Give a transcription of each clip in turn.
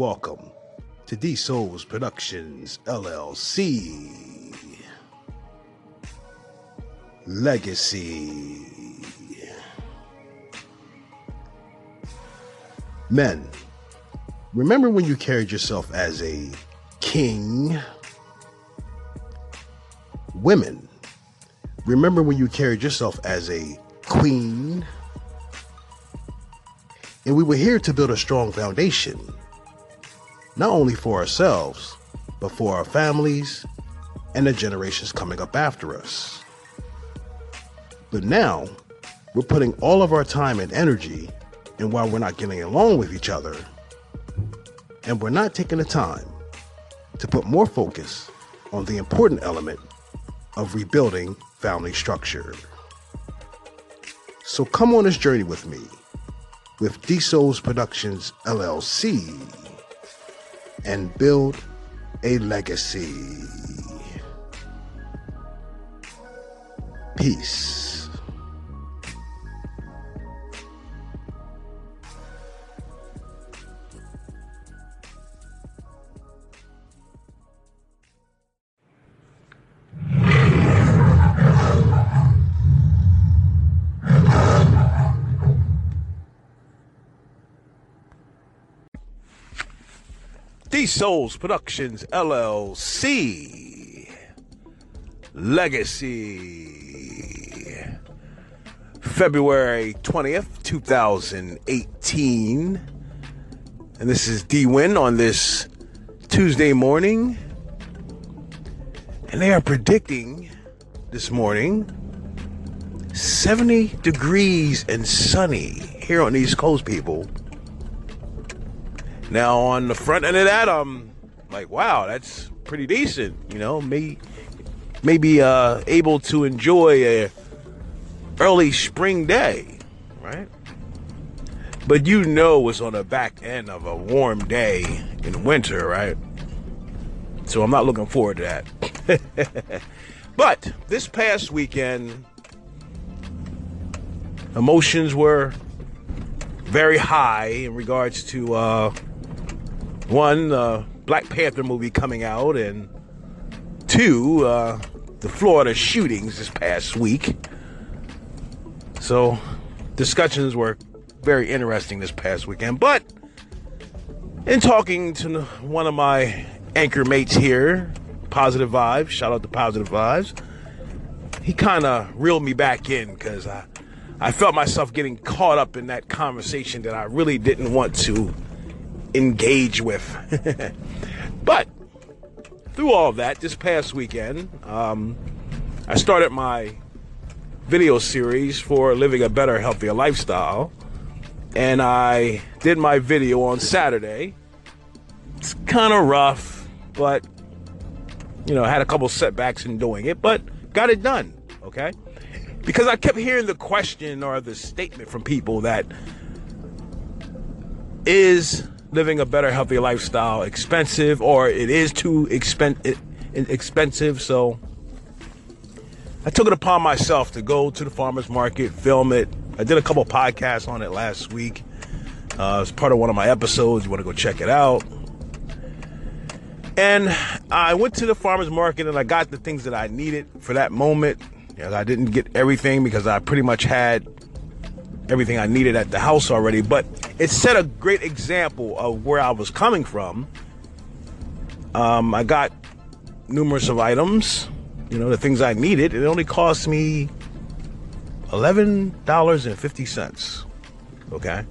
Welcome to D Souls Productions LLC. Legacy. Men, remember when you carried yourself as a king? Women, remember when you carried yourself as a queen? And we were here to build a strong foundation, not only for ourselves, but for our families and the generations coming up after us. But now, we're putting all of our time and energy in while we're not getting along with each other, and we're not taking the time to put more focus on the important element of rebuilding family structure. So come on this journey with me with D Productions LLC and build a legacy. Peace. D Souls Productions LLC Legacy February 20th, 2018. And this is D Win on this Tuesday morning. And they are predicting this morning 70 degrees and sunny here on the East Coast, people. Now on the front end of that, I'm like, wow, that's pretty decent. You know, may maybe uh, able to enjoy a early spring day, right? But you know it's on the back end of a warm day in winter, right? So I'm not looking forward to that. but this past weekend, emotions were very high in regards to uh, one, uh, Black Panther movie coming out, and two, uh, the Florida shootings this past week. So, discussions were very interesting this past weekend. But, in talking to one of my anchor mates here, Positive Vibes, shout out to Positive Vibes, he kind of reeled me back in because I, I felt myself getting caught up in that conversation that I really didn't want to engage with. but through all of that, this past weekend, um, I started my video series for living a better, healthier lifestyle. And I did my video on Saturday. It's kind of rough, but, you know, I had a couple setbacks in doing it, but got it done, okay? Because I kept hearing the question or the statement from people that is living a better, healthy lifestyle expensive or it is too expen- expensive. So I took it upon myself to go to the farmer's market, film it. I did a couple podcasts on it last week. Uh, it's part of one of my episodes. You want to go check it out. And I went to the farmer's market and I got the things that I needed for that moment. I didn't get everything because I pretty much had everything I needed at the house already, but it set a great example of where I was coming from. Um, I got numerous of items, you know, the things I needed. It only cost me eleven dollars and fifty cents. Okay,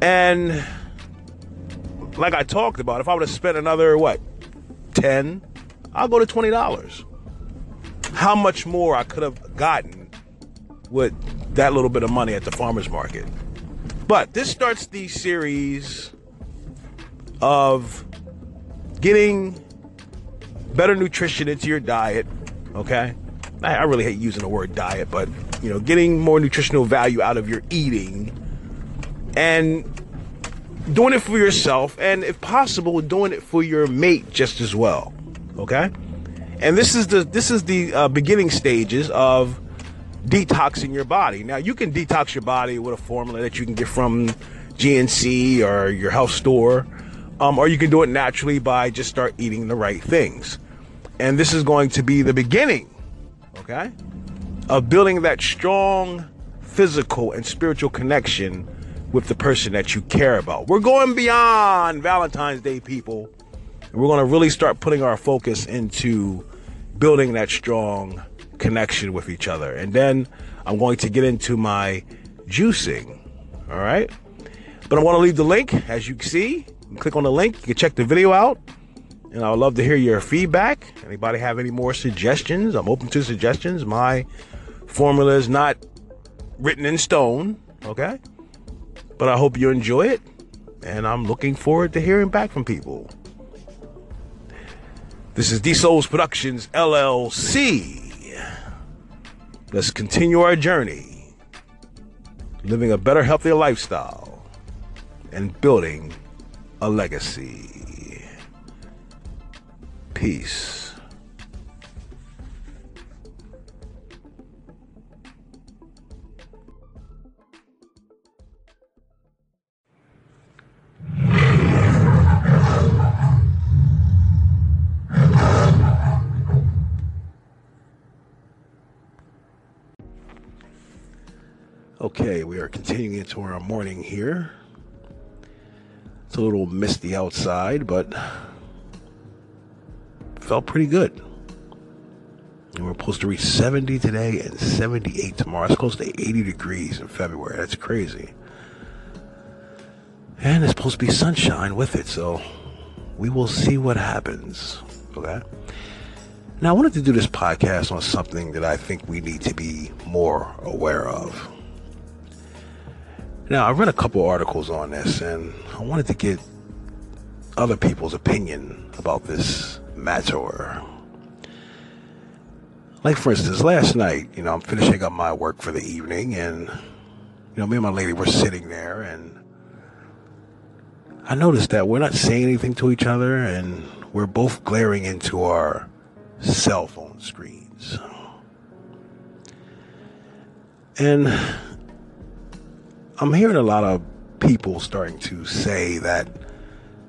and like I talked about, if I would have spent another what ten, I'll go to twenty dollars. How much more I could have gotten with that little bit of money at the farmer's market. But this starts the series of getting better nutrition into your diet, okay? I, really hate using the word diet, but you know, getting more nutritional value out of your eating and doing it for yourself and if possible doing it for your mate just as well okay and this is the this is the uh, beginning stages of detoxing your body. Now, you can detox your body with a formula that you can get from GNC or your health store, um, or you can do it naturally by just start eating the right things. And this is going to be the beginning, okay, of building that strong physical and spiritual connection with the person that you care about. We're going beyond Valentine's Day, people. And we're going to really start putting our focus into building that strong connection with each other. And then I'm going to get into my juicing. All right. But I want to leave the link, as you can see. You click on the link, you can check the video out. And I would love to hear your feedback. Anybody have any more suggestions? I'm open to suggestions. My formula is not written in stone, okay? But I hope you enjoy it. And I'm looking forward to hearing back from people. This is D Souls Productions LLC. Let's continue our journey, living a better, healthier lifestyle, and building a legacy. Peace. Okay, we are continuing into our morning here. It's a little misty outside, but felt pretty good. And we're supposed to reach 70 today and 78 tomorrow. It's close to 80 degrees in February. That's crazy. And it's supposed to be sunshine with it, so we will see what happens. Okay? Now, I wanted to do this podcast on something that I think we need to be more aware of. Now, I read a couple articles on this, and I wanted to get other people's opinion about this matter. Like, for instance, last night, you know, I'm finishing up my work for the evening, and, you know, me and my lady were sitting there, and I noticed that we're not saying anything to each other, and we're both glaring into our cell phone screens. And I'm hearing a lot of people starting to say that,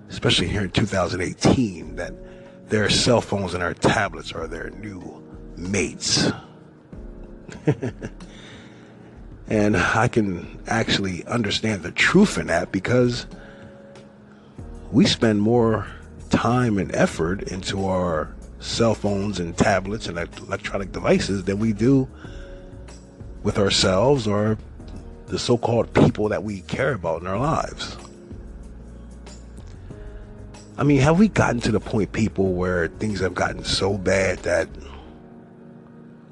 especially here in 2018, that their cell phones and their tablets are their new mates. and I can actually understand the truth in that because we spend more time and effort into our cell phones and tablets and electronic devices than we do with ourselves or the so called people that we care about in our lives. I mean, have we gotten to the point, people, where things have gotten so bad that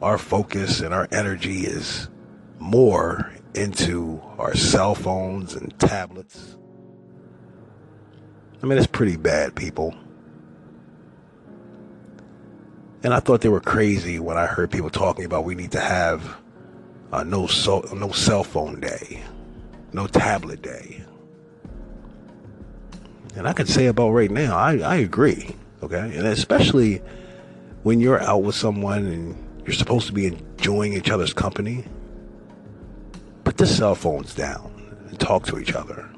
our focus and our energy is more into our cell phones and tablets? I mean, it's pretty bad, people. And I thought they were crazy when I heard people talking about we need to have uh, no so, no cell phone day, no tablet day. And I can say about right now, I, I agree. Okay. And especially when you're out with someone and you're supposed to be enjoying each other's company, put the cell phones down and talk to each other.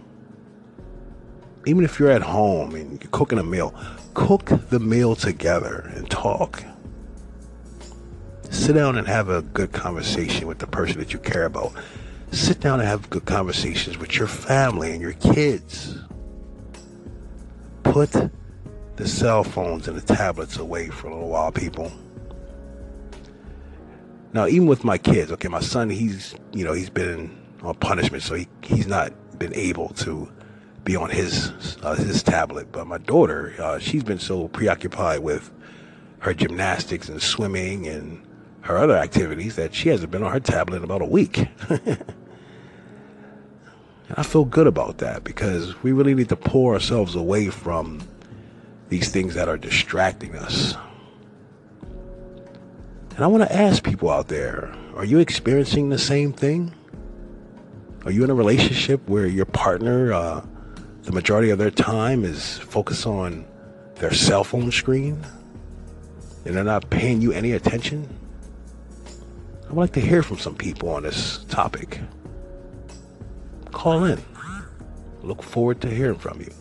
Even if you're at home and you're cooking a meal, cook the meal together and talk sit down and have a good conversation with the person that you care about. Sit down and have good conversations with your family and your kids. Put the cell phones and the tablets away for a little while, people. Now, even with my kids, okay, my son, he's, you know, he's been on punishment, so he, he's not been able to be on his uh, his tablet. But my daughter, uh, she's been so preoccupied with her gymnastics and swimming and her other activities that she hasn't been on her tablet in about a week. and I feel good about that because we really need to pull ourselves away from these things that are distracting us. And I want to ask people out there are you experiencing the same thing? Are you in a relationship where your partner, uh, the majority of their time, is focused on their cell phone screen and they're not paying you any attention? I would like to hear from some people on this topic. Call in. Look forward to hearing from you.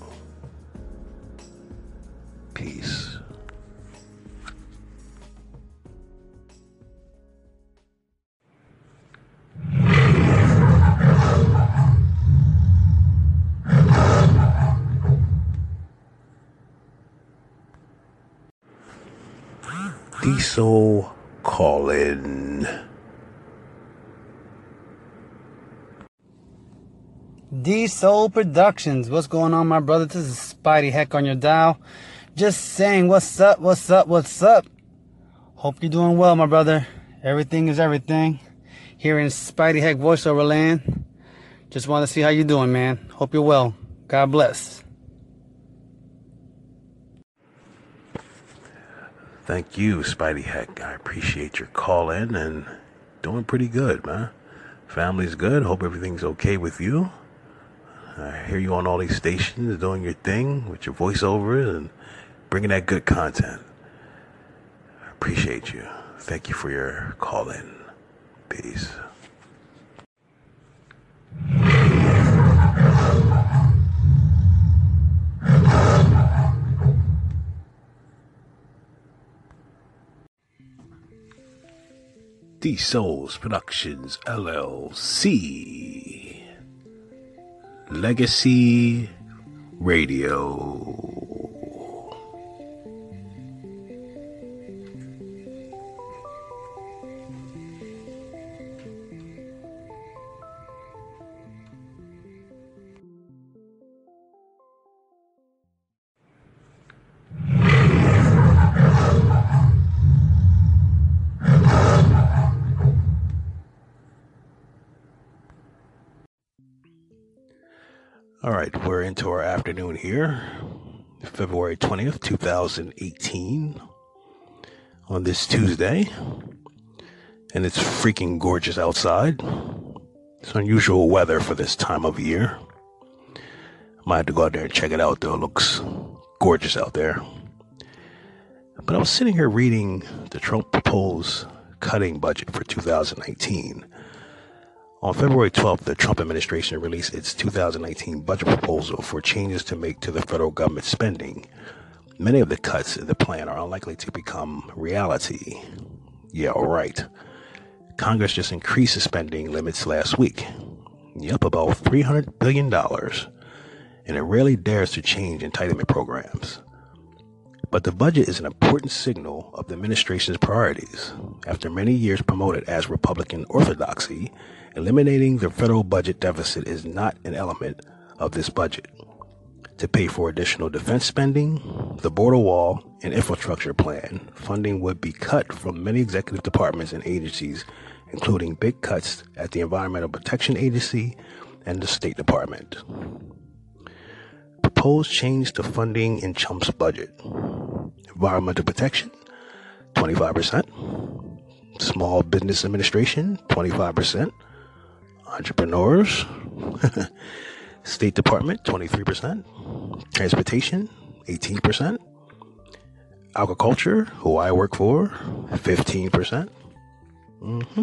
Peace. Diesel calling. D Soul Productions. What's going on, my brother? This is Spidey Heck on your dial. Just saying, what's up, what's up, what's up? Hope you're doing well, my brother. Everything is everything. Here in Spidey Heck voiceover land. Just want to see how you're doing, man. Hope you're well. God bless. Thank you, Spidey Heck. I appreciate your call in and doing pretty good, man. Family's good. Hope everything's okay with you. I hear you on all these stations doing your thing with your voiceovers and bringing that good content. I appreciate you. Thank you for your call in. Peace. D Souls Productions LLC. Legacy Radio. Into our afternoon here, February 20th, 2018, on this Tuesday. And it's freaking gorgeous outside. It's unusual weather for this time of year. Might have to go out there and check it out, though. It looks gorgeous out there. But I was sitting here reading the Trump proposed cutting budget for 2019 on February 12th, the Trump administration released its 2019 budget proposal for changes to make to the federal government spending. Many of the cuts in the plan are unlikely to become reality. Yeah, right. Congress just increased the spending limits last week. Yep, about $300 billion. And it rarely dares to change entitlement programs. But the budget is an important signal of the administration's priorities. After many years promoted as Republican orthodoxy, Eliminating the federal budget deficit is not an element of this budget. To pay for additional defense spending, the border wall, and infrastructure plan, funding would be cut from many executive departments and agencies, including big cuts at the Environmental Protection Agency and the State Department. Proposed change to funding in Trump's budget. Environmental protection, 25%. Small Business Administration, 25% entrepreneurs, State Department, 23%, transportation, 18%, agriculture, who I work for, 15%. mm hmm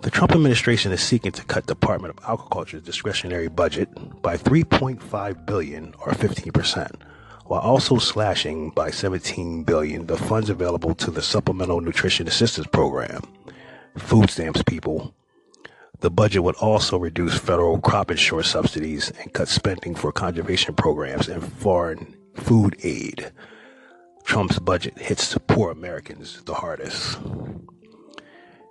The Trump administration is seeking to cut Department of Agriculture's discretionary budget by 3.5 billion or 15%, while also slashing by 17 billion the funds available to the Supplemental Nutrition Assistance Program. Food stamps people the budget would also reduce federal crop insurance subsidies and cut spending for conservation programs and foreign food aid. Trump's budget hits poor Americans the hardest.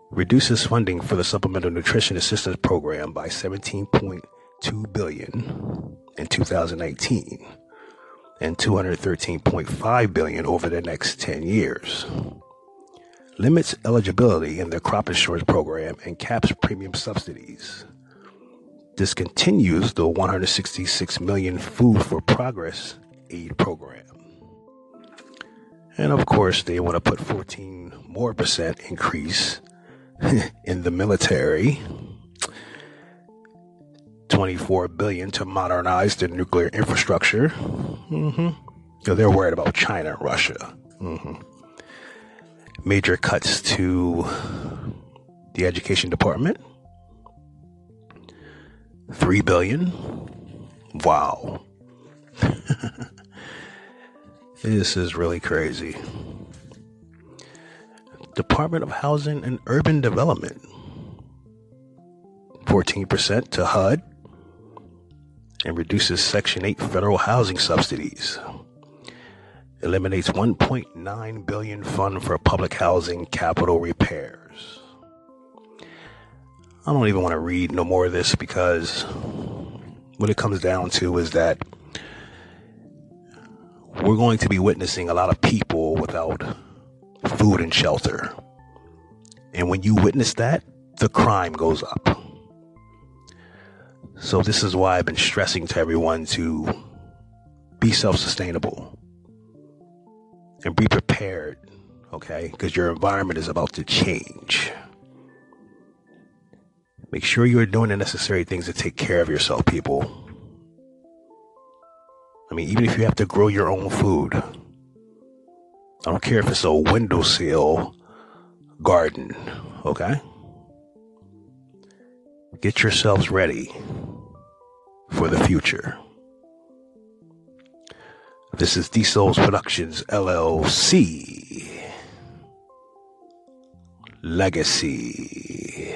Reduces funding for the Supplemental Nutrition Assistance Program by 17.2 billion in 2019 and 213.5 billion over the next 10 years limits eligibility in the crop insurance program and caps premium subsidies. Discontinues the 166 million Food for Progress aid program. And of course, they want to put 14 more percent increase in the military. 24 billion to modernize the nuclear infrastructure. Mm-hmm. So they're worried about China and Russia. Mm-hmm major cuts to the education department. 3 billion. Wow. this is really crazy. Department of Housing and Urban Development. 14% to HUD and reduces Section 8 federal housing subsidies. Eliminates 1.9 billion fund for public housing capital repairs. I don't even want to read no more of this because what it comes down to is that we're going to be witnessing a lot of people without food and shelter. And when you witness that, the crime goes up. So, this is why I've been stressing to everyone to be self sustainable and be prepared, okay? Because your environment is about to change. Make sure you are doing the necessary things to take care of yourself, people. I mean, even if you have to grow your own food, I don't care if it's a windowsill garden, okay? Get yourselves ready for the future. This is D Souls Productions LLC. Legacy.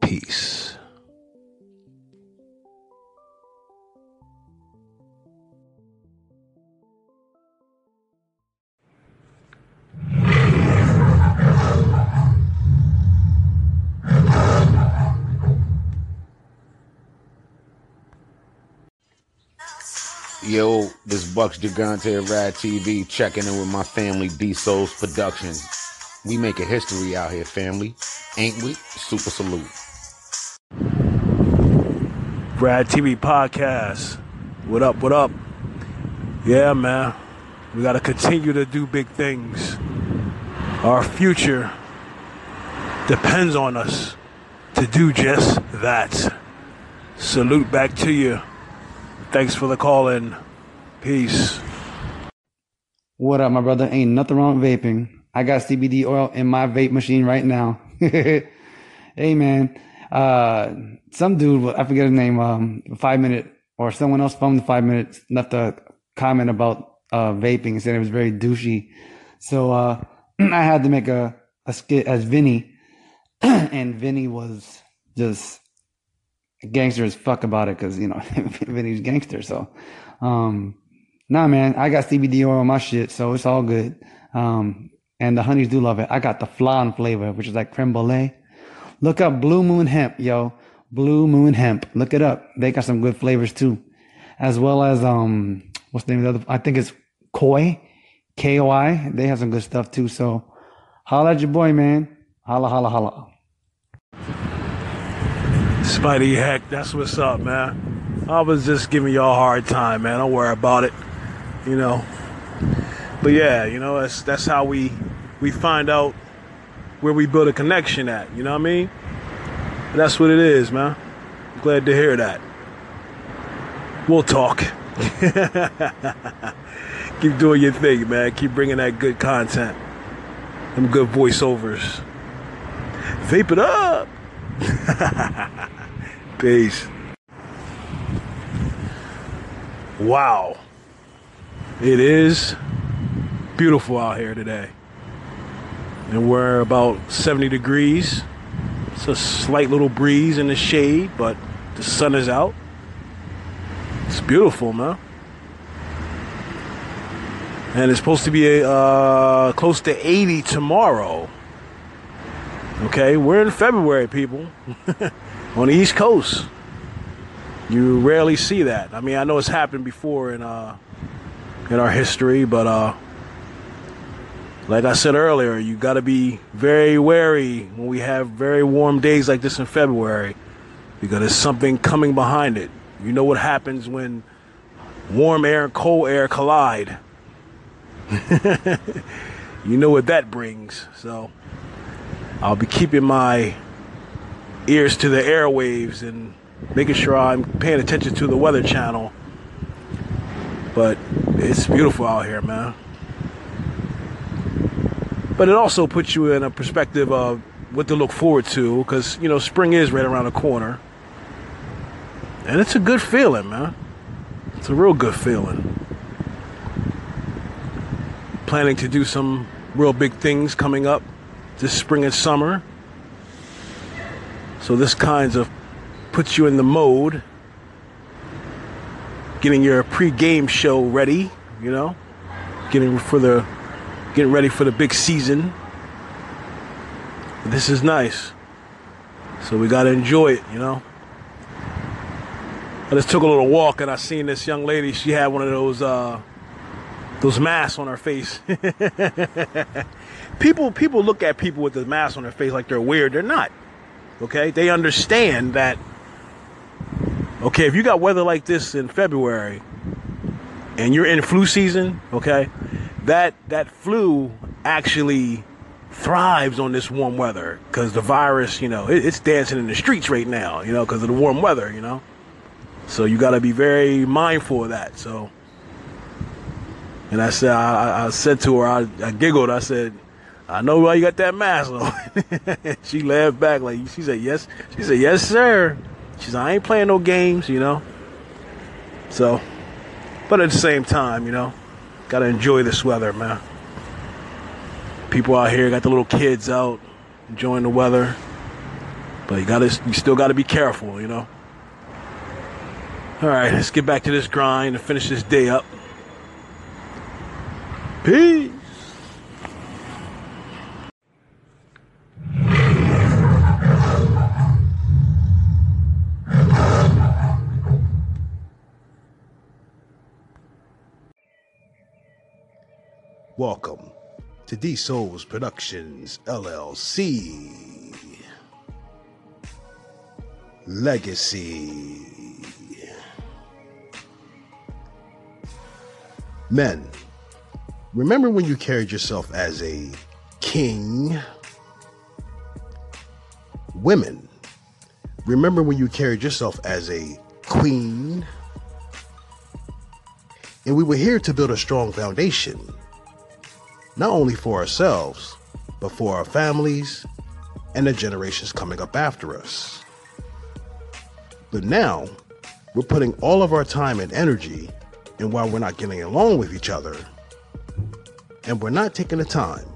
Peace. Yo, this Bucks Gigante Rad TV checking in with my family, D Souls Production. We making history out here, family. Ain't we? Super salute. Rad TV podcast. What up? What up? Yeah, man. We got to continue to do big things. Our future depends on us to do just that. Salute back to you. Thanks for the call in. Peace. What up, my brother? Ain't nothing wrong with vaping. I got CBD oil in my vape machine right now. hey, man. Uh, some dude, I forget his name, um, five minute or someone else from the five minutes left a comment about, uh, vaping and said it was very douchey. So, uh, I had to make a, a skit as Vinny and Vinny was just gangster as fuck about it because you know Vinny's gangster. So, um, nah, man, I got CBD oil on my shit, so it's all good. Um, and the honeys do love it. I got the flan flavor, which is like creme brulee. Look up Blue Moon Hemp, yo. Blue Moon Hemp. Look it up. They got some good flavors too, as well as um, what's the name of the other? I think it's Koi, K O I. They have some good stuff too. So, holla at your boy, man. Holla, holla, holla. Spidey Heck, that's what's up, man. I was just giving y'all a hard time, man. Don't worry about it. You know. But yeah, you know, that's that's how we we find out where we build a connection at, you know what I mean? That's what it is, man. Glad to hear that. We'll talk. Keep doing your thing, man. Keep bringing that good content. Them good voiceovers. Vape it up. Peace. Wow. It is beautiful out here today. And we're about 70 degrees. It's a slight little breeze in the shade, but the sun is out. It's beautiful, man. And it's supposed to be uh, close to 80 tomorrow. Okay, we're in February, people. On the East Coast. You rarely see that. I mean, I know it's happened before in uh in our history, but uh like I said earlier, you got to be very wary when we have very warm days like this in February because there's something coming behind it. You know what happens when warm air and cold air collide. you know what that brings. So I'll be keeping my ears to the airwaves and making sure I'm paying attention to the Weather Channel. But it's beautiful out here, man. But it also puts you in a perspective of what to look forward to because, you know, spring is right around the corner. And it's a good feeling, man. It's a real good feeling. Planning to do some real big things coming up this spring and summer. So this kinds of puts you in the mode. Getting your pre-game show ready, you know, getting for the getting ready for the big season. This is nice. So we got to enjoy it, you know. I just took a little walk and I seen this young lady. She had one of those uh, those masks on her face. people people look at people with the mask on their face like they're weird. They're not. Okay, they understand that. Okay, if you got weather like this in February, and you're in flu season, okay, that that flu actually thrives on this warm weather because the virus, you know, it, it's dancing in the streets right now, you know, because of the warm weather, you know. So you got to be very mindful of that. So, and I said, I, I said to her, I, I, giggled. I said, I know why you got that mask on. she laughed back like she said, yes. She said, yes, sir. She said, I ain't playing no games, you know. So, but at the same time, you know, got to enjoy this weather, man people out here got the little kids out enjoying the weather. But you gotta, you still gotta be careful, you know. All right, let's get back to this grind and finish this day up. Peace. Welcome to D Souls Productions LLC. Legacy. Men, remember when you carried yourself as a king? Women, remember when you carried yourself as a queen? And we were here to build a strong foundation not only for ourselves, but for our families and the generations coming up after us. But now, we're putting all of our time and energy in while we're not getting along with each other, and we're not taking the time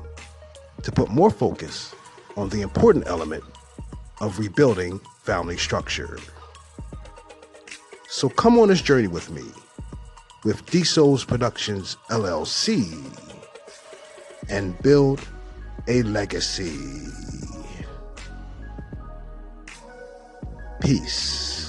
to put more focus on the important element of rebuilding family structure. So come on this journey with me with D Productions LLC and build a legacy. Peace.